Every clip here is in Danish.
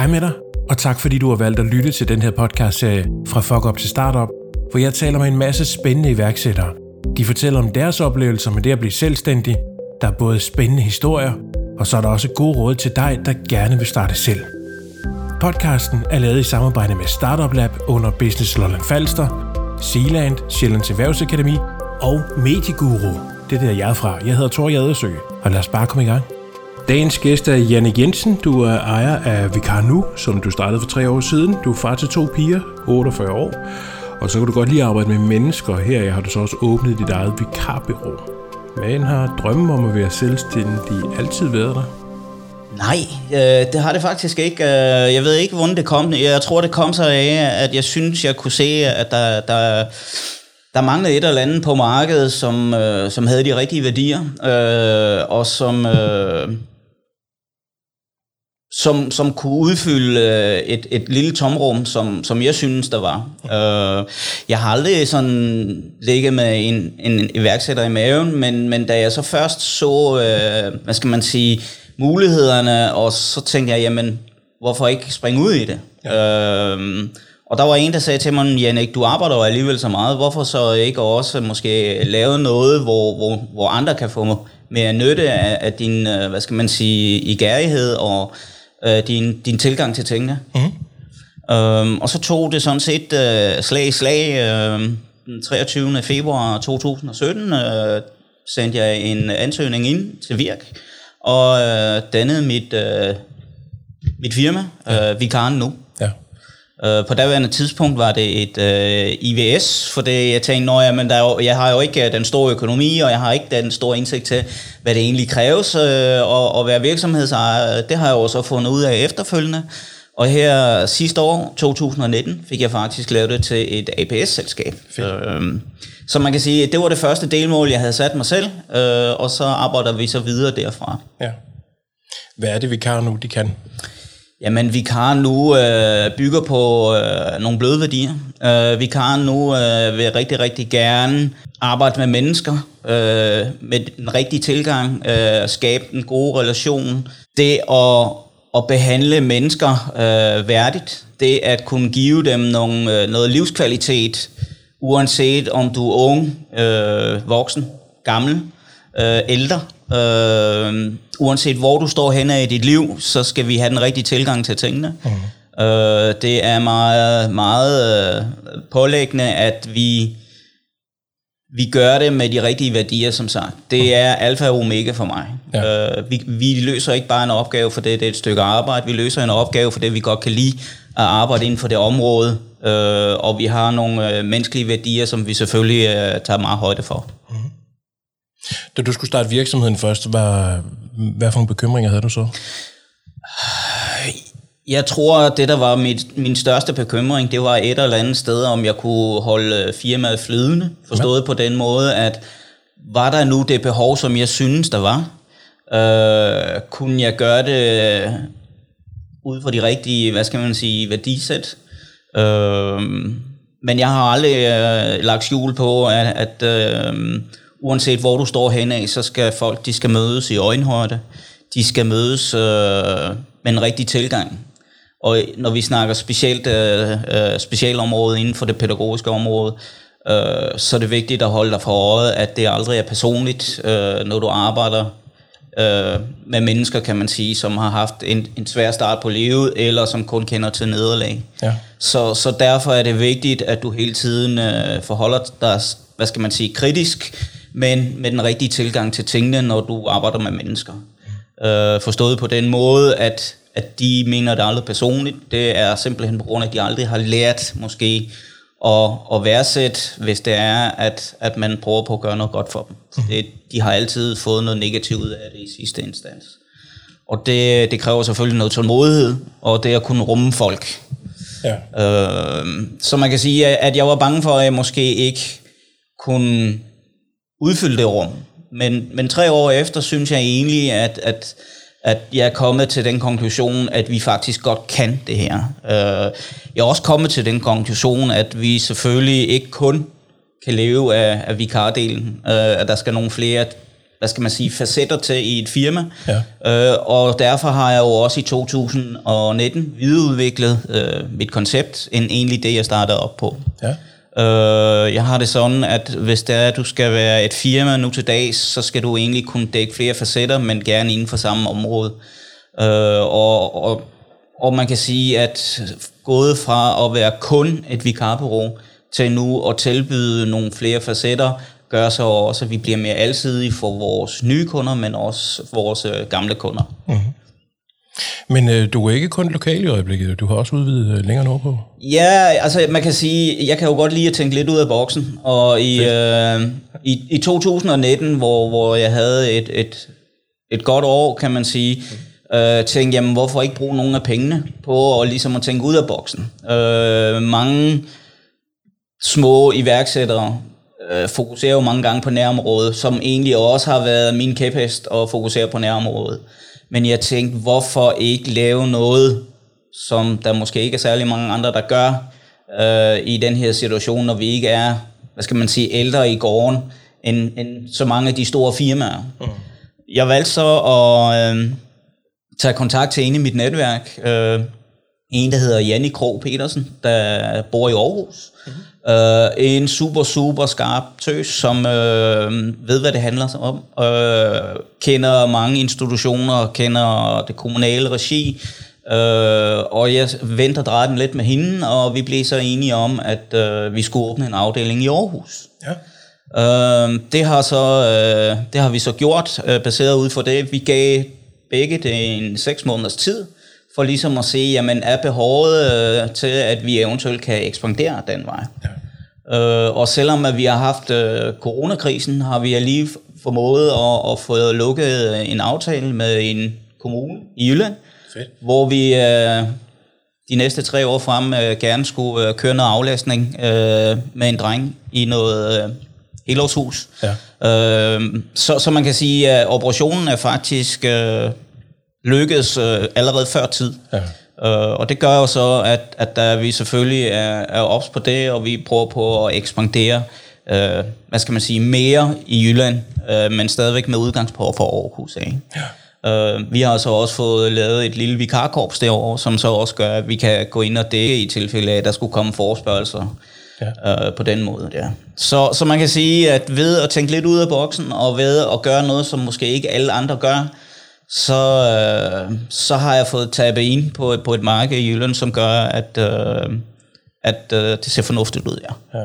Hej med dig, og tak fordi du har valgt at lytte til den her podcast-serie fra Fuck Up til Startup, hvor jeg taler med en masse spændende iværksættere. De fortæller om deres oplevelser med det at blive selvstændig. Der er både spændende historier, og så er der også gode råd til dig, der gerne vil starte selv. Podcasten er lavet i samarbejde med Startup Lab under Business Lolland Falster, Sealand, Sjællands Erhvervsakademi og Medieguru. Det er der, jeg er fra. Jeg hedder Thor Jadersø, og lad os bare komme i gang. Dagens gæst er Janne Jensen. Du er ejer af Vikar Nu, som du startede for tre år siden. Du er far til to piger, 48 år. Og så kan du godt lide at arbejde med mennesker. Her har du så også åbnet dit eget vikarbyrå. Men har drømmen om at være selvstændig altid været der? Nej, øh, det har det faktisk ikke. Øh, jeg ved ikke, hvordan det kom. Jeg tror, det kom så af, at jeg synes, jeg kunne se, at der, der, der manglede et eller andet på markedet, som, øh, som havde de rigtige værdier, øh, og som, øh, som, som kunne udfylde øh, et, et lille tomrum, som, som jeg synes, der var. Øh, jeg har aldrig sådan ligget med en, en iværksætter i maven, men, men da jeg så først så, øh, hvad skal man sige, mulighederne, og så tænkte jeg, jamen, hvorfor ikke springe ud i det? Ja. Øh, og der var en, der sagde til mig, Jannik, du arbejder jo alligevel så meget, hvorfor så ikke også måske lave noget, hvor, hvor, hvor andre kan få mere nytte af, af din, øh, hvad skal man sige, igærighed og øh, din, din tilgang til tingene. Mm. Øhm, og så tog det sådan set øh, slag i slag. Øh, den 23. februar 2017 øh, sendte jeg en ansøgning ind til Virk, og øh, dannede mit, øh, mit firma, øh, Vikaren Nu. Øh, på daværende tidspunkt var det et øh, IVS, for det jeg tænkte, når jeg, men der er jo, jeg har jo ikke øh, den store økonomi, og jeg har ikke den store indsigt til, hvad det egentlig kræves øh, at, at være virksomhedsejer. Det har jeg jo så fundet ud af efterfølgende. Og her sidste år, 2019, fik jeg faktisk lavet det til et APS-selskab. Øh, så man kan sige, at det var det første delmål, jeg havde sat mig selv, øh, og så arbejder vi så videre derfra. Ja. Hvad er det, vi kan nu, de kan? Jamen, vikaren nu øh, bygger på øh, nogle bløde værdier. Øh, vikaren nu øh, vil rigtig, rigtig gerne arbejde med mennesker øh, med den rigtige tilgang, øh, skabe en god relation. Det at, at behandle mennesker øh, værdigt, det at kunne give dem nogle, øh, noget livskvalitet, uanset om du er ung, øh, voksen, gammel, øh, ældre, Øh, uanset hvor du står henne i dit liv, så skal vi have den rigtige tilgang til tingene. Mm. Øh, det er meget, meget øh, pålæggende, at vi, vi gør det med de rigtige værdier, som sagt. Det mm. er alfa og omega for mig. Ja. Øh, vi, vi løser ikke bare en opgave, for det, det er et stykke arbejde. Vi løser en opgave, for det vi godt kan lide at arbejde inden for det område. Øh, og vi har nogle øh, menneskelige værdier, som vi selvfølgelig øh, tager meget højde for. Mm. Da du skulle starte virksomheden først, hvad, hvad for nogle bekymringer havde du så? Jeg tror, at det, der var mit, min største bekymring, det var et eller andet sted, om jeg kunne holde firmaet flydende. Forstået ja. på den måde, at var der nu det behov, som jeg synes, der var? Øh, kunne jeg gøre det ud fra de rigtige, hvad skal man sige, værdisæt? Øh, men jeg har aldrig øh, lagt skjul på, at, at øh, uanset hvor du står hen af, så skal folk de skal mødes i øjenhøjde. De skal mødes øh, med en rigtig tilgang. Og når vi snakker specielt øh, øh, specialområde inden for det pædagogiske område, øh, så er det vigtigt at holde dig for øjet, at det aldrig er personligt, øh, når du arbejder øh, med mennesker, kan man sige, som har haft en, en svær start på livet, eller som kun kender til nederlag. Ja. Så, så derfor er det vigtigt, at du hele tiden øh, forholder dig, hvad skal man sige, kritisk men med den rigtige tilgang til tingene, når du arbejder med mennesker. Øh, forstået på den måde, at, at de mener det aldrig personligt. Det er simpelthen på grund af, at de aldrig har lært måske at, at værdsætte, hvis det er, at, at man prøver på at gøre noget godt for dem. Det, de har altid fået noget negativt ud af det i sidste instans. Og det, det kræver selvfølgelig noget tålmodighed, og det at kunne rumme folk. Ja. Øh, så man kan sige, at jeg var bange for, at jeg måske ikke kunne udfylde det rum. Men, men tre år efter synes jeg egentlig, at, at, at jeg er kommet til den konklusion, at vi faktisk godt kan det her. Uh, jeg er også kommet til den konklusion, at vi selvfølgelig ikke kun kan leve af, af vikardelen, uh, at der skal nogle flere hvad skal man sige, facetter til i et firma. Ja. Øh, og derfor har jeg jo også i 2019 videreudviklet øh, mit koncept, end egentlig det, jeg startede op på. Ja. Øh, jeg har det sådan, at hvis det er, at du skal være et firma nu til dags, så skal du egentlig kunne dække flere facetter, men gerne inden for samme område. Øh, og, og, og man kan sige, at gået fra at være kun et vikarbureau til nu at tilbyde nogle flere facetter, gør så også, at vi bliver mere alsidige for vores nye kunder, men også vores øh, gamle kunder. Mm-hmm. Men øh, du er ikke kun lokal i øjeblikket, du har også udvidet øh, længere nordpå. Ja, altså man kan sige, jeg kan jo godt lide at tænke lidt ud af boksen, og i, øh, i, i 2019, hvor, hvor jeg havde et, et, et godt år, kan man sige, øh, tænkte, jamen hvorfor ikke bruge nogle af pengene på at, ligesom at tænke ud af boksen. Øh, mange små iværksættere øh, fokuserer jo mange gange på nærområdet, som egentlig også har været min kæphest at fokusere på nærområdet. Men jeg tænkte, hvorfor ikke lave noget, som der måske ikke er særlig mange andre, der gør øh, i den her situation, når vi ikke er, hvad skal man sige, ældre i gården, end, end så mange af de store firmaer. Mm. Jeg valgte så at øh, tage kontakt til en i mit netværk, øh, en, der hedder Janni Krog Petersen, der bor i Aarhus. Mm-hmm. Uh, en super, super skarp tøs, som uh, ved, hvad det handler om. Uh, kender mange institutioner, kender det kommunale regi. Uh, og jeg venter dreje den lidt med hende, og vi blev så enige om, at uh, vi skulle åbne en afdeling i Aarhus. Ja. Uh, det, har så, uh, det har vi så gjort, uh, baseret ud for det. Vi gav begge det en seks måneders tid, for ligesom at se, jamen er behovet øh, til, at vi eventuelt kan ekspandere den vej. Ja. Øh, og selvom at vi har haft øh, coronakrisen, har vi lige formået at, at få lukket en aftale med en kommune i Jylland, Fedt. hvor vi øh, de næste tre år frem øh, gerne skulle øh, køre noget aflastning øh, med en dreng i noget øh, helårshus. Ja. Øh, så, så man kan sige, at operationen er faktisk... Øh, lykkedes øh, allerede før tid. Ja. Øh, og det gør jo så, at, at der vi selvfølgelig er, er ops på det, og vi prøver på at ekspandere, øh, hvad skal man sige, mere i Jylland, øh, men stadigvæk med udgangspunkt for Aarhus. Ikke? Ja. Øh, vi har så også fået lavet et lille vikarkorps derovre, som så også gør, at vi kan gå ind og dække i tilfælde af, at der skulle komme forespørgelser ja. øh, på den måde. Der. Så, så man kan sige, at ved at tænke lidt ud af boksen, og ved at gøre noget, som måske ikke alle andre gør, så, øh, så har jeg fået tabet ind på, på et marked i Jylland, som gør, at, øh, at øh, det ser fornuftigt ud, ja. ja.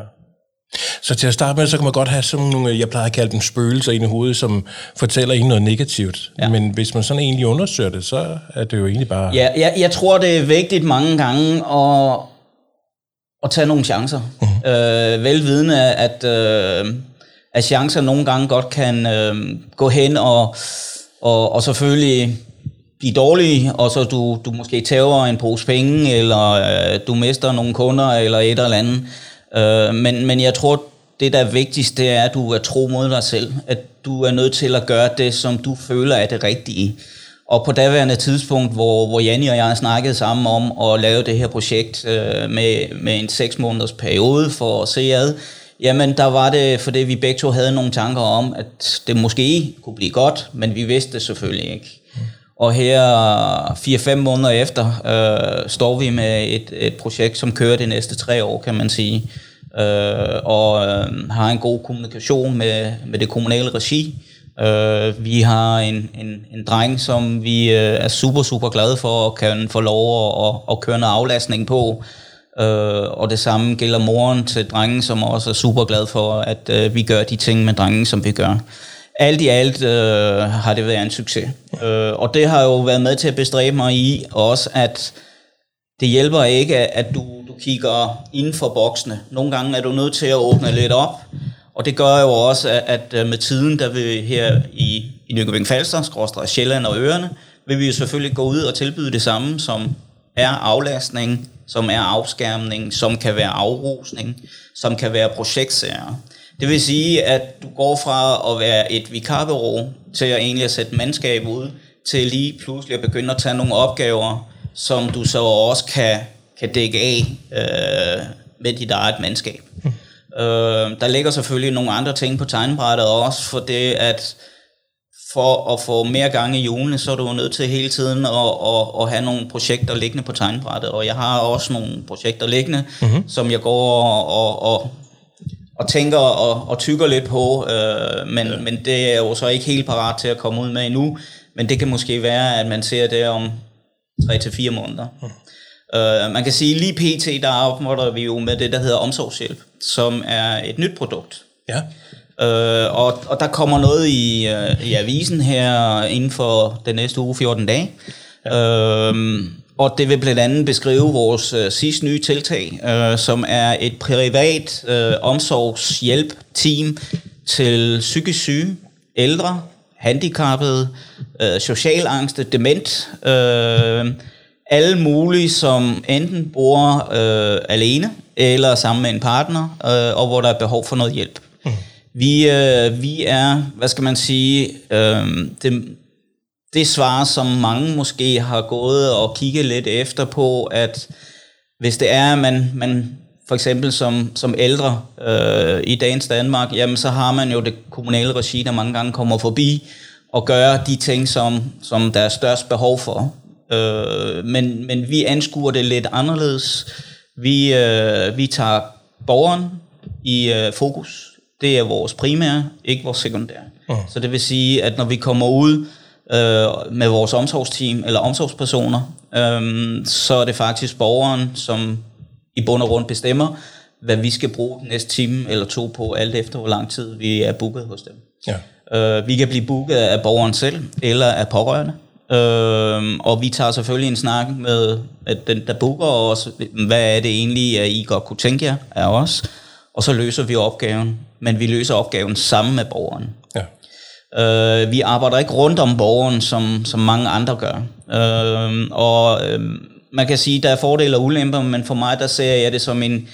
Så til at starte med, så kan man godt have sådan nogle, jeg plejer at kalde dem spøgelser ind i hovedet, som fortæller en noget negativt. Ja. Men hvis man sådan egentlig undersøger det, så er det jo egentlig bare... Ja, jeg, jeg tror, det er vigtigt mange gange at, at tage nogle chancer. Mm-hmm. Øh, velvidende, at, øh, at chancer nogle gange godt kan øh, gå hen og og, og selvfølgelig blive dårlige, og så du, du måske tager en pose penge, eller øh, du mister nogle kunder, eller et eller andet. Øh, men, men jeg tror, det der er vigtigst, det er, at du er tro mod dig selv. At du er nødt til at gøre det, som du føler er det rigtige. Og på daværende tidspunkt, hvor, hvor Janni og jeg snakkede sammen om at lave det her projekt øh, med, med en seks måneders periode for at se ad, Jamen, der var det, fordi vi begge to havde nogle tanker om, at det måske kunne blive godt, men vi vidste det selvfølgelig ikke. Og her 4-5 måneder efter øh, står vi med et, et projekt, som kører de næste tre år, kan man sige, øh, og øh, har en god kommunikation med, med det kommunale regi. Øh, vi har en, en, en dreng, som vi øh, er super, super glade for, og kan få lov at, at, at køre noget aflastning på, Øh, Øh, og det samme gælder moren til drengen, som også er super glad for, at øh, vi gør de ting med drengen, som vi gør. Alt i alt øh, har det været en succes. Øh, og det har jo været med til at bestræbe mig i også, at det hjælper ikke, at du, du kigger inden for boksene. Nogle gange er du nødt til at åbne lidt op, og det gør jo også, at, at øh, med tiden, der vi her i, i Nykøbing Falster, skråstrej Sjælland og Øerne, vil vi jo selvfølgelig gå ud og tilbyde det samme, som er aflastning, som er afskærmning, som kan være afrusning, som kan være projektsager. Det vil sige, at du går fra at være et vikarbureau til at egentlig at sætte mandskab ud, til lige pludselig at begynde at tage nogle opgaver, som du så også kan, kan dække af øh, med dit eget mandskab. Mm. Øh, der ligger selvfølgelig nogle andre ting på tegnbrættet også, for det at for at få mere gang i julene, så er du nødt til hele tiden at, at, at have nogle projekter liggende på tegnbrættet, og jeg har også nogle projekter liggende, mm-hmm. som jeg går og, og, og, og tænker og, og tykker lidt på, øh, men, ja. men det er jo så ikke helt parat til at komme ud med endnu, men det kan måske være, at man ser det om 3 til fire måneder. Mm. Uh, man kan sige, lige pt. der arbejder vi jo med det, der hedder omsorgshjælp, som er et nyt produkt. Ja. Uh, og, og der kommer noget i, uh, i avisen her inden for den næste uge, 14 dage. Ja. Uh, og det vil blandt andet beskrive vores uh, sidste nye tiltag, uh, som er et privat uh, omsorgshjælp-team til psykisk syge, ældre, handicappede, uh, social angste, dement, uh, alle mulige, som enten bor øh, alene eller sammen med en partner, øh, og hvor der er behov for noget hjælp. Mm. Vi, øh, vi er, hvad skal man sige, øh, det, det svar, som mange måske har gået og kigget lidt efter på, at hvis det er, at man, man for eksempel som, som ældre øh, i dagens Danmark, jamen så har man jo det kommunale regi, der mange gange kommer forbi og gør de ting, som, som der er størst behov for. Øh, men, men vi anskuer det lidt anderledes. Vi, øh, vi tager borgeren i øh, fokus. Det er vores primære, ikke vores sekundære. Uh. Så det vil sige, at når vi kommer ud øh, med vores omsorgsteam eller omsorgspersoner, øh, så er det faktisk borgeren, som i bund og grund bestemmer, hvad vi skal bruge den næste time eller to på, alt efter hvor lang tid vi er booket hos dem. Ja. Øh, vi kan blive booket af borgeren selv eller af pårørende. Øh, og vi tager selvfølgelig en snak med at den, der booker os. Hvad er det egentlig, at I godt kunne tænke jer af os? Og så løser vi opgaven. Men vi løser opgaven sammen med borgeren. Ja. Øh, vi arbejder ikke rundt om borgeren, som, som mange andre gør. Øh, og øh, man kan sige, der er fordele og ulemper, men for mig, der ser jeg det som en,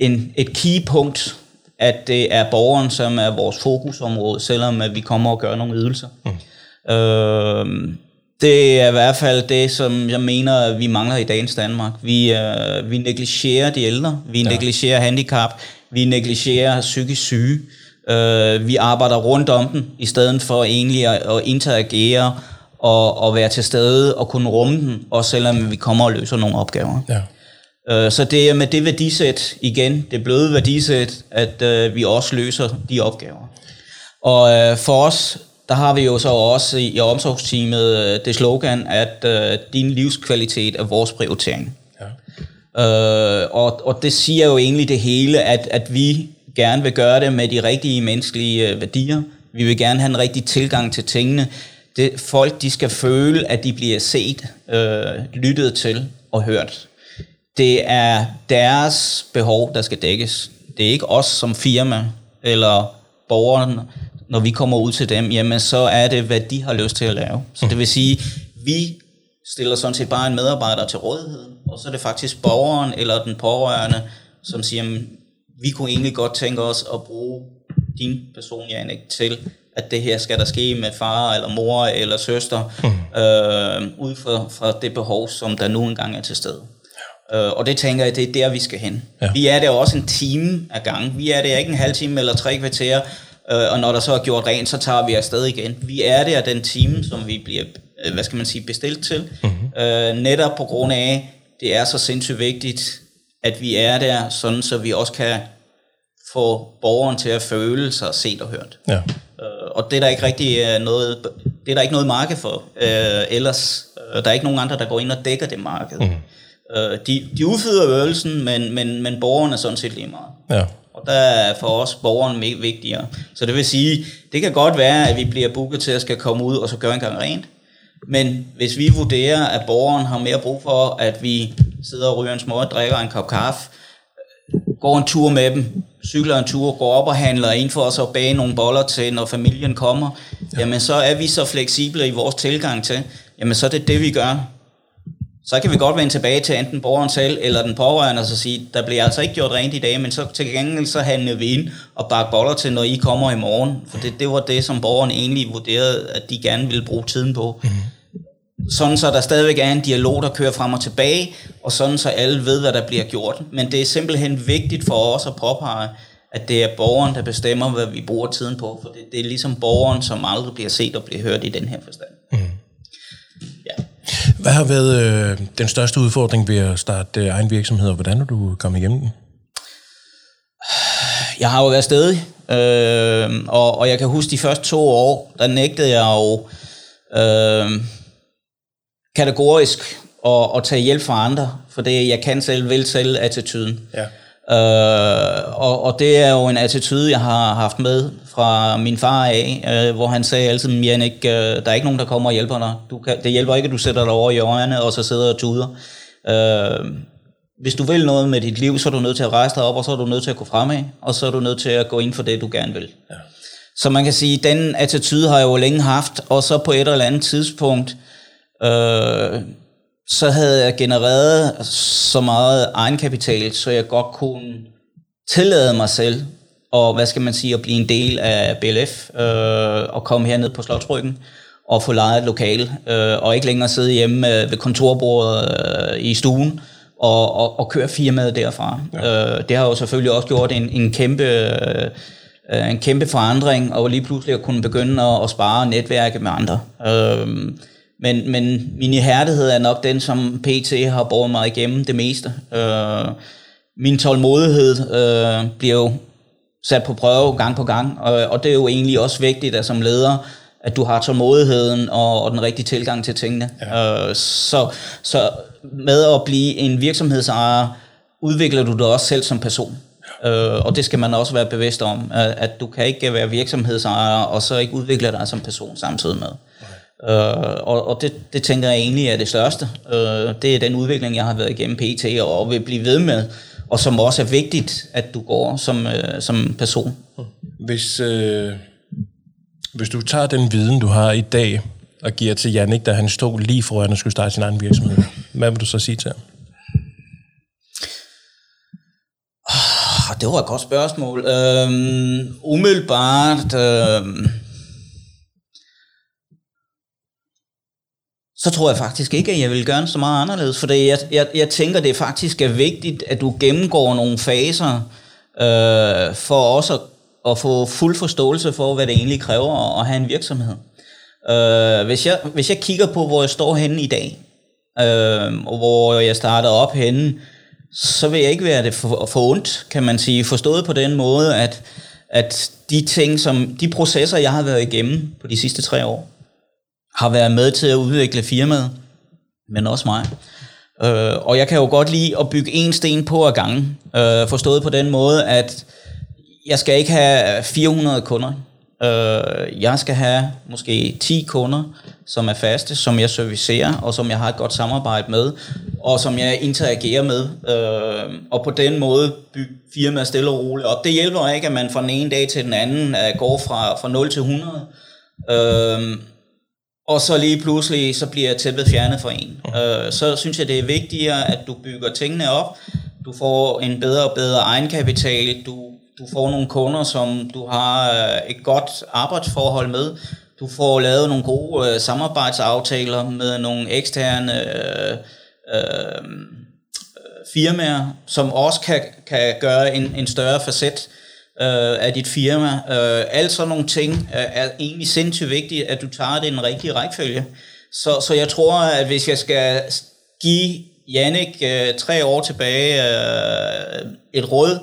en, et keypunkt, at det er borgeren, som er vores fokusområde, selvom at vi kommer og gør nogle ydelser. Mm. Øh, det er i hvert fald det, som jeg mener, vi mangler i dagens Danmark. Vi, øh, vi negligerer de ældre, vi ja. negligerer handicap, vi negligerer psykisk syge. Øh, vi arbejder rundt om den, i stedet for egentlig at, at interagere og, og være til stede og kunne rumme den, også selvom vi kommer og løser nogle opgaver. Ja. Øh, så det er med det værdisæt, igen, det bløde værdisæt, at øh, vi også løser de opgaver. Og øh, for os der har vi jo så også i, i omsorgsteamet øh, det slogan, at øh, din livskvalitet er vores prioritering. Øh, og, og det siger jo egentlig det hele, at, at vi gerne vil gøre det med de rigtige menneskelige øh, værdier. Vi vil gerne have en rigtig tilgang til tingene. Det, folk de skal føle, at de bliver set, øh, lyttet til og hørt. Det er deres behov, der skal dækkes. Det er ikke os som firma eller borgeren, når vi kommer ud til dem, jamen så er det, hvad de har lyst til at lave. Så det vil sige, vi stiller sådan set bare en medarbejder til rådighed, og så er det faktisk borgeren eller den pårørende, som siger, jamen, vi kunne egentlig godt tænke os at bruge din person, Janik, til, at det her skal der ske med far eller mor eller søster, mm. øh, ud fra, fra det behov, som der nu engang er til stede. Øh, og det tænker jeg, det er der, vi skal hen. Ja. Vi er der også en time af gang. Vi er der ikke en halv time eller tre kvarter, øh, og når der så er gjort rent, så tager vi afsted igen. Vi er der den time, som vi bliver, hvad skal man sige, bestilt til. Mm-hmm. Øh, netop på grund af, det er så sindssygt vigtigt, at vi er der, sådan så vi også kan få borgeren til at føle sig set og hørt. Ja. Øh, og det er der ikke rigtig øh, noget, det er der ikke noget marked for. Øh, ellers, øh, der er ikke nogen andre, der går ind og dækker det marked. Mm. Øh, de, de udfyder øvelsen, men, men, men borgeren er sådan set lige meget. Ja. Og der er for os borgeren vigtigere. Så det vil sige, det kan godt være, at vi bliver booket til at skal komme ud og så gøre en gang rent. Men hvis vi vurderer, at borgeren har mere brug for, at vi sidder og ryger en små, drikker en kop kaffe, går en tur med dem, cykler en tur, går op og handler ind for os at bage nogle boller til, når familien kommer, ja. jamen så er vi så fleksible i vores tilgang til, jamen så er det det, vi gør så kan vi godt vende tilbage til enten borgeren selv eller den pårørende og så sige, der bliver altså ikke gjort rent i dag, men så til gengæld så handler vi ind og bakke boller til, når I kommer i morgen. For det, det var det, som borgeren egentlig vurderede, at de gerne ville bruge tiden på. Mm-hmm. Sådan så der stadigvæk er en dialog, der kører frem og tilbage, og sådan så alle ved, hvad der bliver gjort. Men det er simpelthen vigtigt for os at påpege, at det er borgeren, der bestemmer, hvad vi bruger tiden på, for det, det er ligesom borgeren, som aldrig bliver set og bliver hørt i den her forstand. Hvad har været øh, den største udfordring ved at starte øh, egen virksomhed, og hvordan er du kommet igennem den? Jeg har jo været stedig, øh, og, og jeg kan huske de første to år, der nægtede jeg jo øh, kategorisk at, at tage hjælp fra andre, for det jeg kan selv, vil selv attituden. Ja. Øh, og, og det er jo en attitude, jeg har haft med fra min far af, øh, hvor han sagde altid, Jannik, øh, der er ikke nogen, der kommer og hjælper dig. Du kan, det hjælper ikke, at du sætter dig over i øjnene, og så sidder og tuder. Øh, hvis du vil noget med dit liv, så er du nødt til at rejse dig op, og så er du nødt til at gå fremad, og så er du nødt til at gå ind for det, du gerne vil. Ja. Så man kan sige, den attitude har jeg jo længe haft, og så på et eller andet tidspunkt, øh, så havde jeg genereret så meget egenkapital, så jeg godt kunne tillade mig selv, og hvad skal man sige, at blive en del af BLF, øh, og komme herned på Slotsbryggen, og få lejet et lokale, øh, og ikke længere sidde hjemme øh, ved kontorbordet øh, i stuen, og, og, og køre firmaet derfra. Ja. Øh, det har jo selvfølgelig også gjort en, en kæmpe... Øh, en kæmpe forandring, og lige pludselig at kunne begynde at, at spare netværket med andre. Øh, men, men min ihærdighed er nok den, som PT har båret mig igennem det meste. Øh, min tålmodighed øh, bliver jo sat på prøve gang på gang, og, og det er jo egentlig også vigtigt, at som leder, at du har tålmodigheden og, og den rigtige tilgang til tingene. Ja. Øh, så, så med at blive en virksomhedsejer, udvikler du dig også selv som person. Øh, og det skal man også være bevidst om, at, at du kan ikke være virksomhedsejer, og så ikke udvikle dig som person samtidig med. Øh, og og det, det tænker jeg egentlig er det største. Øh, det er den udvikling, jeg har været igennem PT og vil blive ved med, og som også er vigtigt, at du går som, øh, som person. Hvis, øh, hvis du tager den viden, du har i dag, og giver til Jannik, da han stod lige foran at skulle starte sin egen virksomhed, hvad vil du så sige til ham? Ah, det var et godt spørgsmål. Øhm, umiddelbart... Øhm, så tror jeg faktisk ikke, at jeg vil gøre så meget anderledes. For jeg, jeg, jeg tænker, det er faktisk er vigtigt, at du gennemgår nogle faser, øh, for også at, at få fuld forståelse for, hvad det egentlig kræver at have en virksomhed. Øh, hvis, jeg, hvis jeg kigger på, hvor jeg står henne i dag, øh, og hvor jeg startede op henne, så vil jeg ikke være det for, for ondt, kan man sige. Forstået på den måde, at, at de ting, som de processer, jeg har været igennem på de sidste tre år, har været med til at udvikle firmaet, men også mig. Øh, og jeg kan jo godt lide at bygge en sten på ad gangen, øh, forstået på den måde, at jeg skal ikke have 400 kunder. Øh, jeg skal have måske 10 kunder, som er faste, som jeg servicerer, og som jeg har et godt samarbejde med, og som jeg interagerer med. Øh, og på den måde bygge firmaet stille og roligt op. Det hjælper ikke, at man fra den ene dag til den anden uh, går fra, fra 0 til 100. Øh, og så lige pludselig, så bliver tæppet fjernet for en. Øh, så synes jeg, det er vigtigere, at du bygger tingene op, du får en bedre og bedre egenkapital, du, du får nogle kunder, som du har øh, et godt arbejdsforhold med, du får lavet nogle gode øh, samarbejdsaftaler med nogle eksterne øh, øh, firmaer, som også kan, kan gøre en, en større facet. øh, af dit firma. Øh, alt sådan nogle ting øh, er egentlig sindssygt vigtigt, at du tager det i den rigtige rækkefølge. Så, så jeg tror, at hvis jeg skal give Jannik øh, tre år tilbage øh, et råd,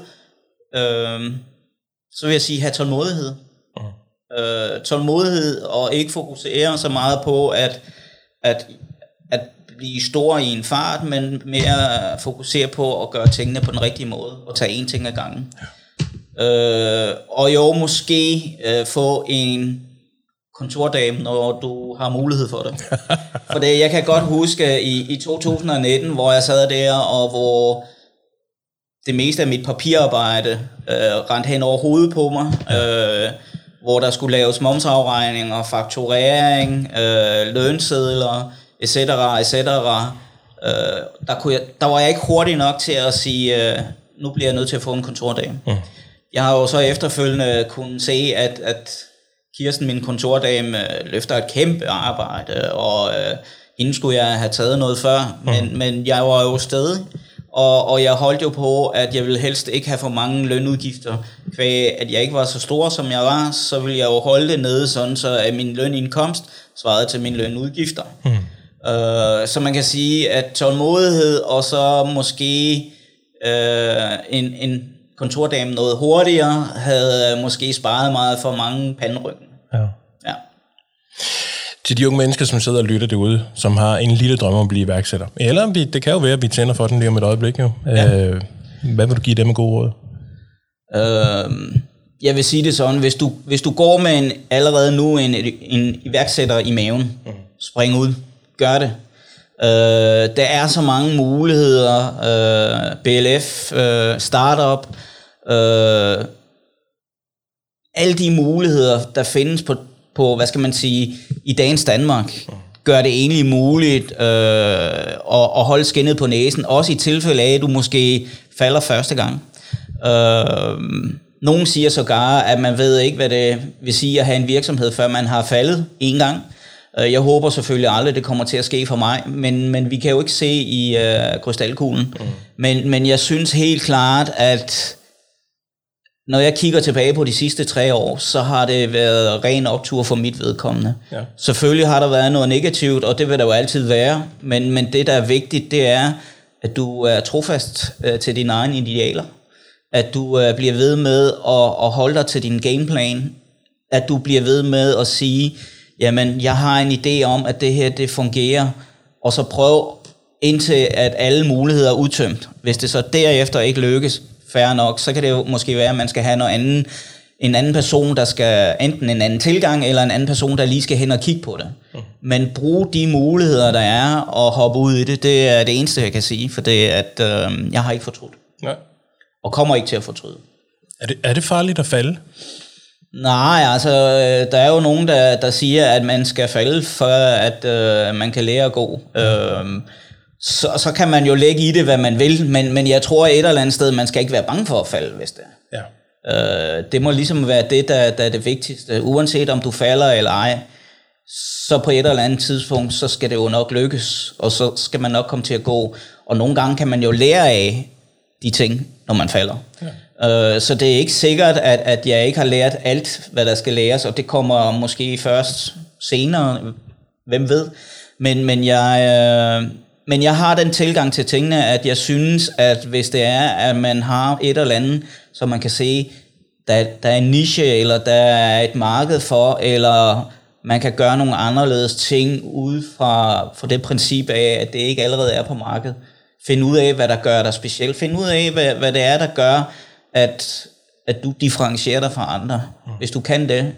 øh, så vil jeg sige, have tålmodighed. Uh. Øh, tålmodighed og ikke fokusere så meget på at, at, at blive stor i en fart, men mere fokusere på at gøre tingene på den rigtige måde og tage én ting ad gangen. Ja. Øh, og jo, måske øh, få en kontordame, når du har mulighed for det. For det, jeg kan godt huske i, i 2019, hvor jeg sad der, og hvor det meste af mit papirarbejde øh, rent hen over hovedet på mig, øh, hvor der skulle laves momsafregninger, fakturering, øh, lønsedler, etc., etc., øh, der, kunne jeg, der var jeg ikke hurtig nok til at sige, øh, nu bliver jeg nødt til at få en kontordame. Mm. Jeg har jo så efterfølgende kunnet se, at, at Kirsten, min kontordame, øh, løfter et kæmpe arbejde, og øh, hende skulle jeg have taget noget før, men, mm. men jeg var jo stadig, Og, og jeg holdt jo på, at jeg ville helst ikke have for mange lønudgifter. Kvæg, at jeg ikke var så stor, som jeg var, så ville jeg jo holde det nede, sådan så at min lønindkomst svarede til mine lønudgifter. Mm. Uh, så man kan sige, at tålmodighed, og så måske uh, en, en kontordame noget hurtigere, havde måske sparet meget for mange panderyggen. Ja. ja. Til de unge mennesker, som sidder og lytter derude, som har en lille drøm om at blive iværksætter. Eller vi, det kan jo være, at vi tænder for den lige om et øjeblik. Jo. Ja. Uh, hvad vil du give dem med gode råd? Uh, jeg vil sige det sådan, hvis du, hvis du går med en, allerede nu en, en iværksætter i maven, mm. spring ud, gør det. Øh, der er så mange muligheder, Øh, BLF, øh, startup, øh, alle de muligheder, der findes på, på, hvad skal man sige, i dagens Danmark, gør det egentlig muligt øh, at, at holde skinnet på næsen, også i tilfælde af, at du måske falder første gang. Øh, nogen siger sågar, at man ved ikke, hvad det vil sige at have en virksomhed, før man har faldet en gang. Øh, jeg håber selvfølgelig aldrig, det kommer til at ske for mig, men, men vi kan jo ikke se i øh, krystalkuglen. Mm. Men, men jeg synes helt klart, at når jeg kigger tilbage på de sidste tre år, så har det været ren optur for mit vedkommende. Ja. Selvfølgelig har der været noget negativt, og det vil der jo altid være, men, men det, der er vigtigt, det er, at du er trofast øh, til dine egne idealer. At du øh, bliver ved med at, at holde dig til din gameplan. At du bliver ved med at sige, jamen, jeg har en idé om, at det her, det fungerer, og så prøv indtil, at alle muligheder er udtømt. Hvis det så derefter ikke lykkes, fair nok, så kan det jo måske være, at man skal have noget anden, en anden person, der skal enten en anden tilgang, eller en anden person, der lige skal hen og kigge på det. Mm. Men brug de muligheder, der er, og hoppe ud i det, det er det eneste, jeg kan sige, for det er, at øh, jeg har ikke fortrudt. Nej. Og kommer ikke til at fortryde. Er det, er det farligt at falde? Nej, altså, øh, der er jo nogen, der, der siger, at man skal falde, for at øh, man kan lære at gå. Øh, så, så kan man jo lægge i det, hvad man vil, men, men jeg tror et eller andet sted, man skal ikke være bange for at falde, hvis det er. Ja. Øh, det må ligesom være det, der, der er det vigtigste. Uanset om du falder eller ej, så på et eller andet tidspunkt, så skal det jo nok lykkes, og så skal man nok komme til at gå. Og nogle gange kan man jo lære af de ting, når man falder. Ja. Øh, så det er ikke sikkert, at, at jeg ikke har lært alt, hvad der skal læres, og det kommer måske først senere, hvem ved. Men, men jeg... Øh, men jeg har den tilgang til tingene, at jeg synes, at hvis det er, at man har et eller andet, som man kan se, der, der er en niche, eller der er et marked for, eller man kan gøre nogle anderledes ting ud fra, fra det princip af, at det ikke allerede er på markedet. Find ud af, hvad der gør dig specielt. Find ud af, hvad, hvad det er, der gør, at, at du differentierer dig fra andre. Mm. Hvis du kan det,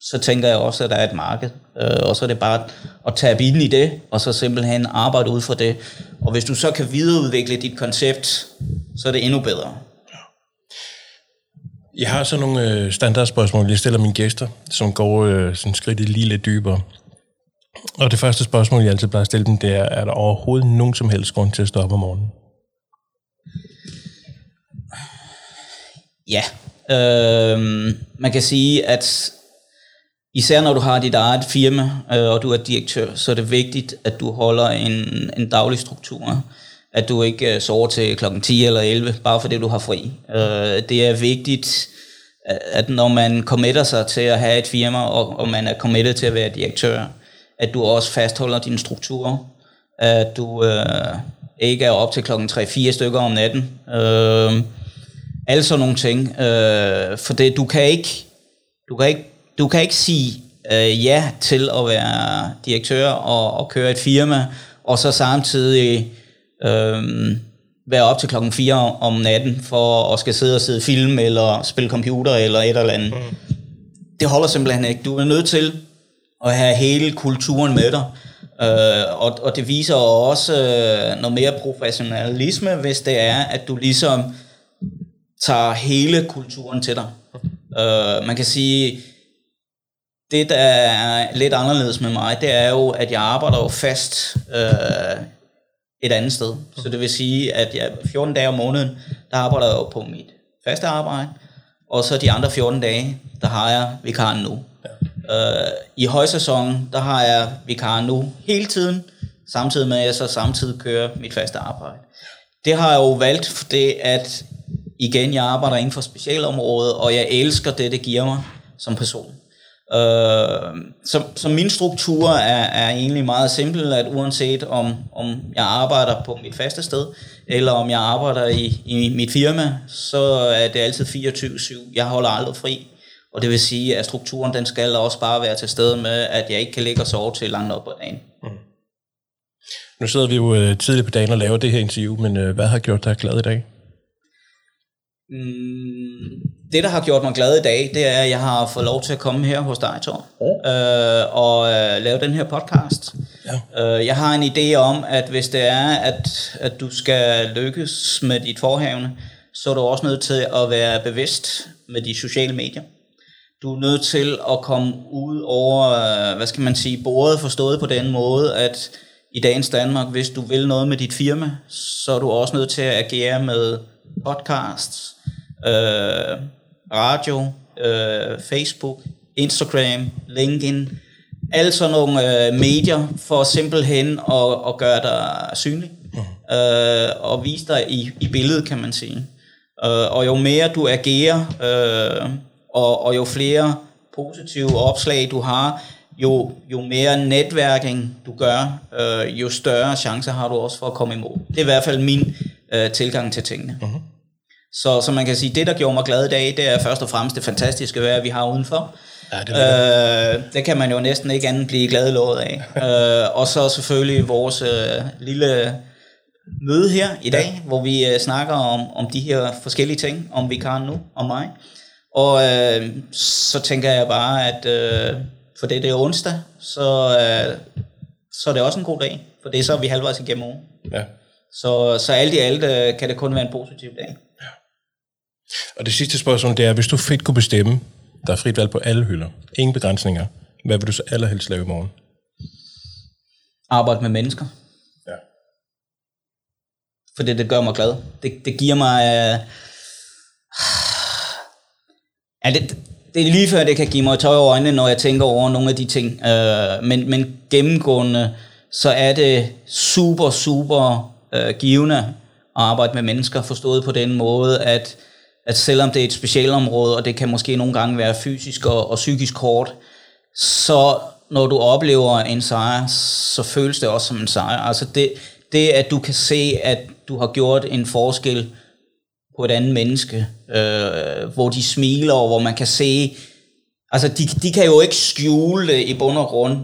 så tænker jeg også, at der er et marked. Øh, og så er det bare at tage ind i det, og så simpelthen arbejde ud fra det. Og hvis du så kan videreudvikle dit koncept, så er det endnu bedre. Jeg har så nogle øh, standardspørgsmål, jeg stiller mine gæster, som går øh, sådan skridt lige lidt dybere. Og det første spørgsmål, jeg altid plejer at stille dem, det er, er der overhovedet nogen som helst grund til at stå op om morgenen? Ja. Øh, man kan sige, at Især når du har dit eget firma, øh, og du er direktør, så er det vigtigt, at du holder en, en daglig struktur. At du ikke øh, sover til klokken 10 eller 11, bare fordi du har fri. Øh, det er vigtigt, at når man committer sig til at have et firma, og, og man er committed til at være direktør, at du også fastholder dine strukturer. At du øh, ikke er op til klokken 3-4 stykker om natten. Øh, alle sådan nogle ting. Øh, for det, du kan ikke, du kan ikke du kan ikke sige øh, ja til at være direktør og, og køre et firma, og så samtidig øh, være op til klokken 4 om natten for at skal sidde og sidde film eller spille computer eller et eller andet. Mm. Det holder simpelthen ikke. Du er nødt til at have hele kulturen med dig. Øh, og, og det viser også øh, noget mere professionalisme, hvis det er, at du ligesom tager hele kulturen til dig. Øh, man kan sige, det, der er lidt anderledes med mig, det er jo, at jeg arbejder jo fast øh, et andet sted. Så det vil sige, at jeg 14 dage om måneden, der arbejder jeg jo på mit faste arbejde, og så de andre 14 dage, der har jeg vikaren nu. Ja. Øh, I højsæsonen, der har jeg vikaren nu hele tiden, samtidig med at jeg så samtidig kører mit faste arbejde. Det har jeg jo valgt, fordi at igen, jeg arbejder inden for specialområdet, og jeg elsker det, det giver mig som person. Øh, så, så min struktur er, er egentlig meget simpel, at uanset om, om jeg arbejder på mit faste sted, eller om jeg arbejder i, i mit firma, så er det altid 24-7. Jeg holder aldrig fri. Og det vil sige, at strukturen den skal også bare være til stede med, at jeg ikke kan ligge og sove til langt op på dagen. Mm. Nu sidder vi jo øh, tidligt på dagen og laver det her interview, men øh, hvad har gjort dig glad i dag? Mm, det, der har gjort mig glad i dag, det er, at jeg har fået lov til at komme her hos dig, Thor, oh. øh, og øh, lave den her podcast. Ja. Øh, jeg har en idé om, at hvis det er, at, at du skal lykkes med dit forhavne, så er du også nødt til at være bevidst med de sociale medier. Du er nødt til at komme ud over, øh, hvad skal man sige, bordet forstået på den måde, at i dagens Danmark, hvis du vil noget med dit firma, så er du også nødt til at agere med podcasts, øh, radio, øh, Facebook, Instagram, LinkedIn, alle sådan nogle øh, medier for simpelthen at, at gøre dig synlig mm. øh, og vise dig i, i billedet, kan man sige. Øh, og jo mere du agerer, øh, og, og jo flere positive opslag du har, jo, jo mere netværking du gør, øh, jo større chancer har du også for at komme imod. Det er i hvert fald min øh, tilgang til tingene. Uh-huh. Så, så man kan sige, det der gjorde mig glad i dag, det er først og fremmest det fantastiske vejr, vi har udenfor. Ja, det, øh, det kan man jo næsten ikke andet blive glad lået af. øh, og så selvfølgelig vores øh, lille møde her i dag, ja. hvor vi øh, snakker om, om de her forskellige ting, om vi kan nu, om mig. Og øh, så tænker jeg bare, at øh, for det, det er onsdag, så, øh, så er det også en god dag, for det er så vi halvvejs igennem ugen. Ja. Så, så alt i alt øh, kan det kun være en positiv dag. Og det sidste spørgsmål, det er, hvis du frit kunne bestemme, der er frit valg på alle hylder, ingen begrænsninger, hvad vil du så allerhelst lave i morgen? Arbejde med mennesker. Ja. For det, det gør mig glad. Det, det giver mig... Øh, ja, det, det er lige før, det kan give mig tøj over øjnene, når jeg tænker over nogle af de ting. Øh, men, men gennemgående, så er det super, super øh, givende at arbejde med mennesker, forstået på den måde, at, at selvom det er et specialområde, og det kan måske nogle gange være fysisk og, og psykisk hårdt, så når du oplever en sejr, så føles det også som en sejr. Altså det, det at du kan se, at du har gjort en forskel på et andet menneske, øh, hvor de smiler, og hvor man kan se, altså de, de kan jo ikke skjule det i bund og grund,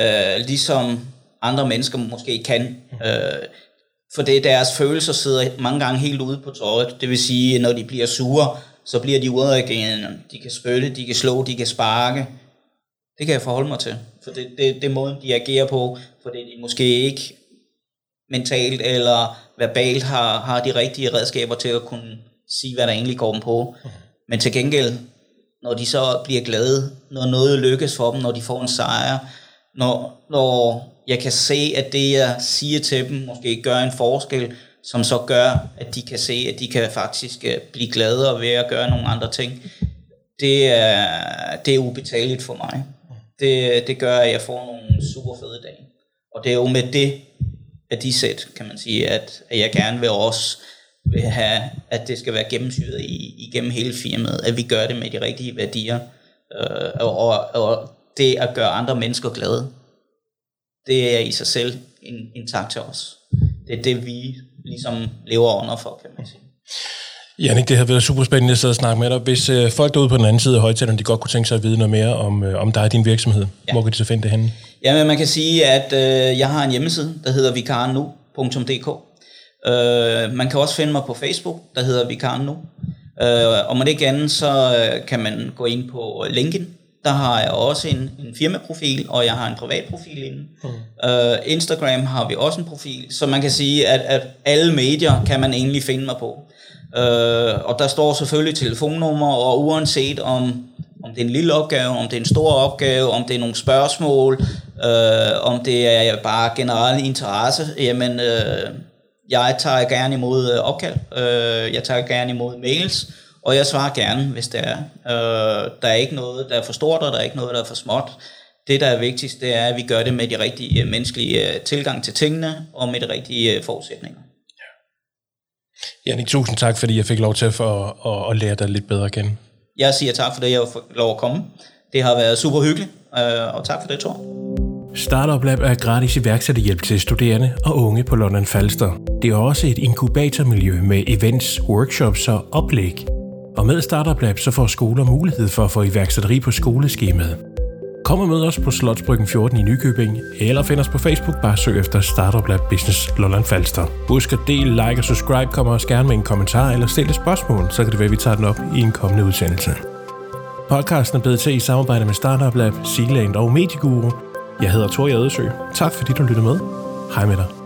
øh, ligesom andre mennesker måske kan. Øh, for det deres følelser sidder mange gange helt ude på tøjet. Det vil sige, når de bliver sure, så bliver de udreagerende. De kan spytte, de kan slå, de kan sparke. Det kan jeg forholde mig til. For det, det, det er måden, de agerer på, fordi de måske ikke mentalt eller verbalt har, har de rigtige redskaber til at kunne sige, hvad der egentlig går dem på. Men til gengæld, når de så bliver glade, når noget lykkes for dem, når de får en sejr, når, når jeg kan se, at det, jeg siger til dem, måske gør en forskel, som så gør, at de kan se, at de kan faktisk øh, blive gladere ved at gøre nogle andre ting, det er, det er ubetaleligt for mig. Det, det gør, at jeg får nogle super fede dage. Og det er jo med det, at de sæt, kan man sige, at, at jeg gerne vil også vil have, at det skal være gennemsyret i, igennem hele firmaet, at vi gør det med de rigtige værdier, øh, og, og, og det at gøre andre mennesker glade, det er i sig selv en, en tak til os. Det er det, vi ligesom lever under for, kan man sige. Jannik, det har været super spændende at snakke med dig. Hvis øh, folk derude på den anden side af højtaleren, de godt kunne tænke sig at vide noget mere om, øh, om dig og din virksomhed, ja. hvor kan de så finde det henne? Jamen, man kan sige, at øh, jeg har en hjemmeside, der hedder vikarnu.dk. Øh, man kan også finde mig på Facebook, der hedder Vikaren nu. Øh, og med det andet, så øh, kan man gå ind på LinkedIn. Der har jeg også en, en firmaprofil, og jeg har en privat profil inde. Mm. Øh, Instagram har vi også en profil, så man kan sige, at, at alle medier kan man egentlig finde mig på. Øh, og der står selvfølgelig telefonnummer, og uanset om, om det er en lille opgave, om det er en stor opgave, om det er nogle spørgsmål, øh, om det er bare generel interesse, jamen øh, jeg tager gerne imod opkald, øh, jeg tager gerne imod mails, og jeg svarer gerne, hvis det er. Øh, der er ikke noget, der er for stort, og der er ikke noget, der er for småt. Det, der er vigtigst, det er, at vi gør det med de rigtige menneskelige tilgang til tingene, og med de rigtige forudsætninger. Janik, tusind tak, fordi jeg fik lov til at, at, at, at lære dig lidt bedre kende. Jeg siger tak for det, jeg fik lov at komme. Det har været super hyggeligt, øh, og tak for det, Thor. Startup Lab er gratis iværksætterhjælp til studerende og unge på London Falster. Det er også et inkubatormiljø med events, workshops og oplæg. Og med Startup Lab så får skoler mulighed for at få iværksætteri på skoleskemaet. Kom og mød os på Slotsbryggen 14 i Nykøbing, eller find os på Facebook, bare søg efter Startup Lab Business Lolland Falster. Husk at del, like og subscribe, kommer også gerne med en kommentar eller stille spørgsmål, så kan det være, at vi tager den op i en kommende udsendelse. Podcasten er blevet til i samarbejde med Startup Lab, Sealand og Medieguru. Jeg hedder Tor Jadesø. Tak fordi du lyttede med. Hej med dig.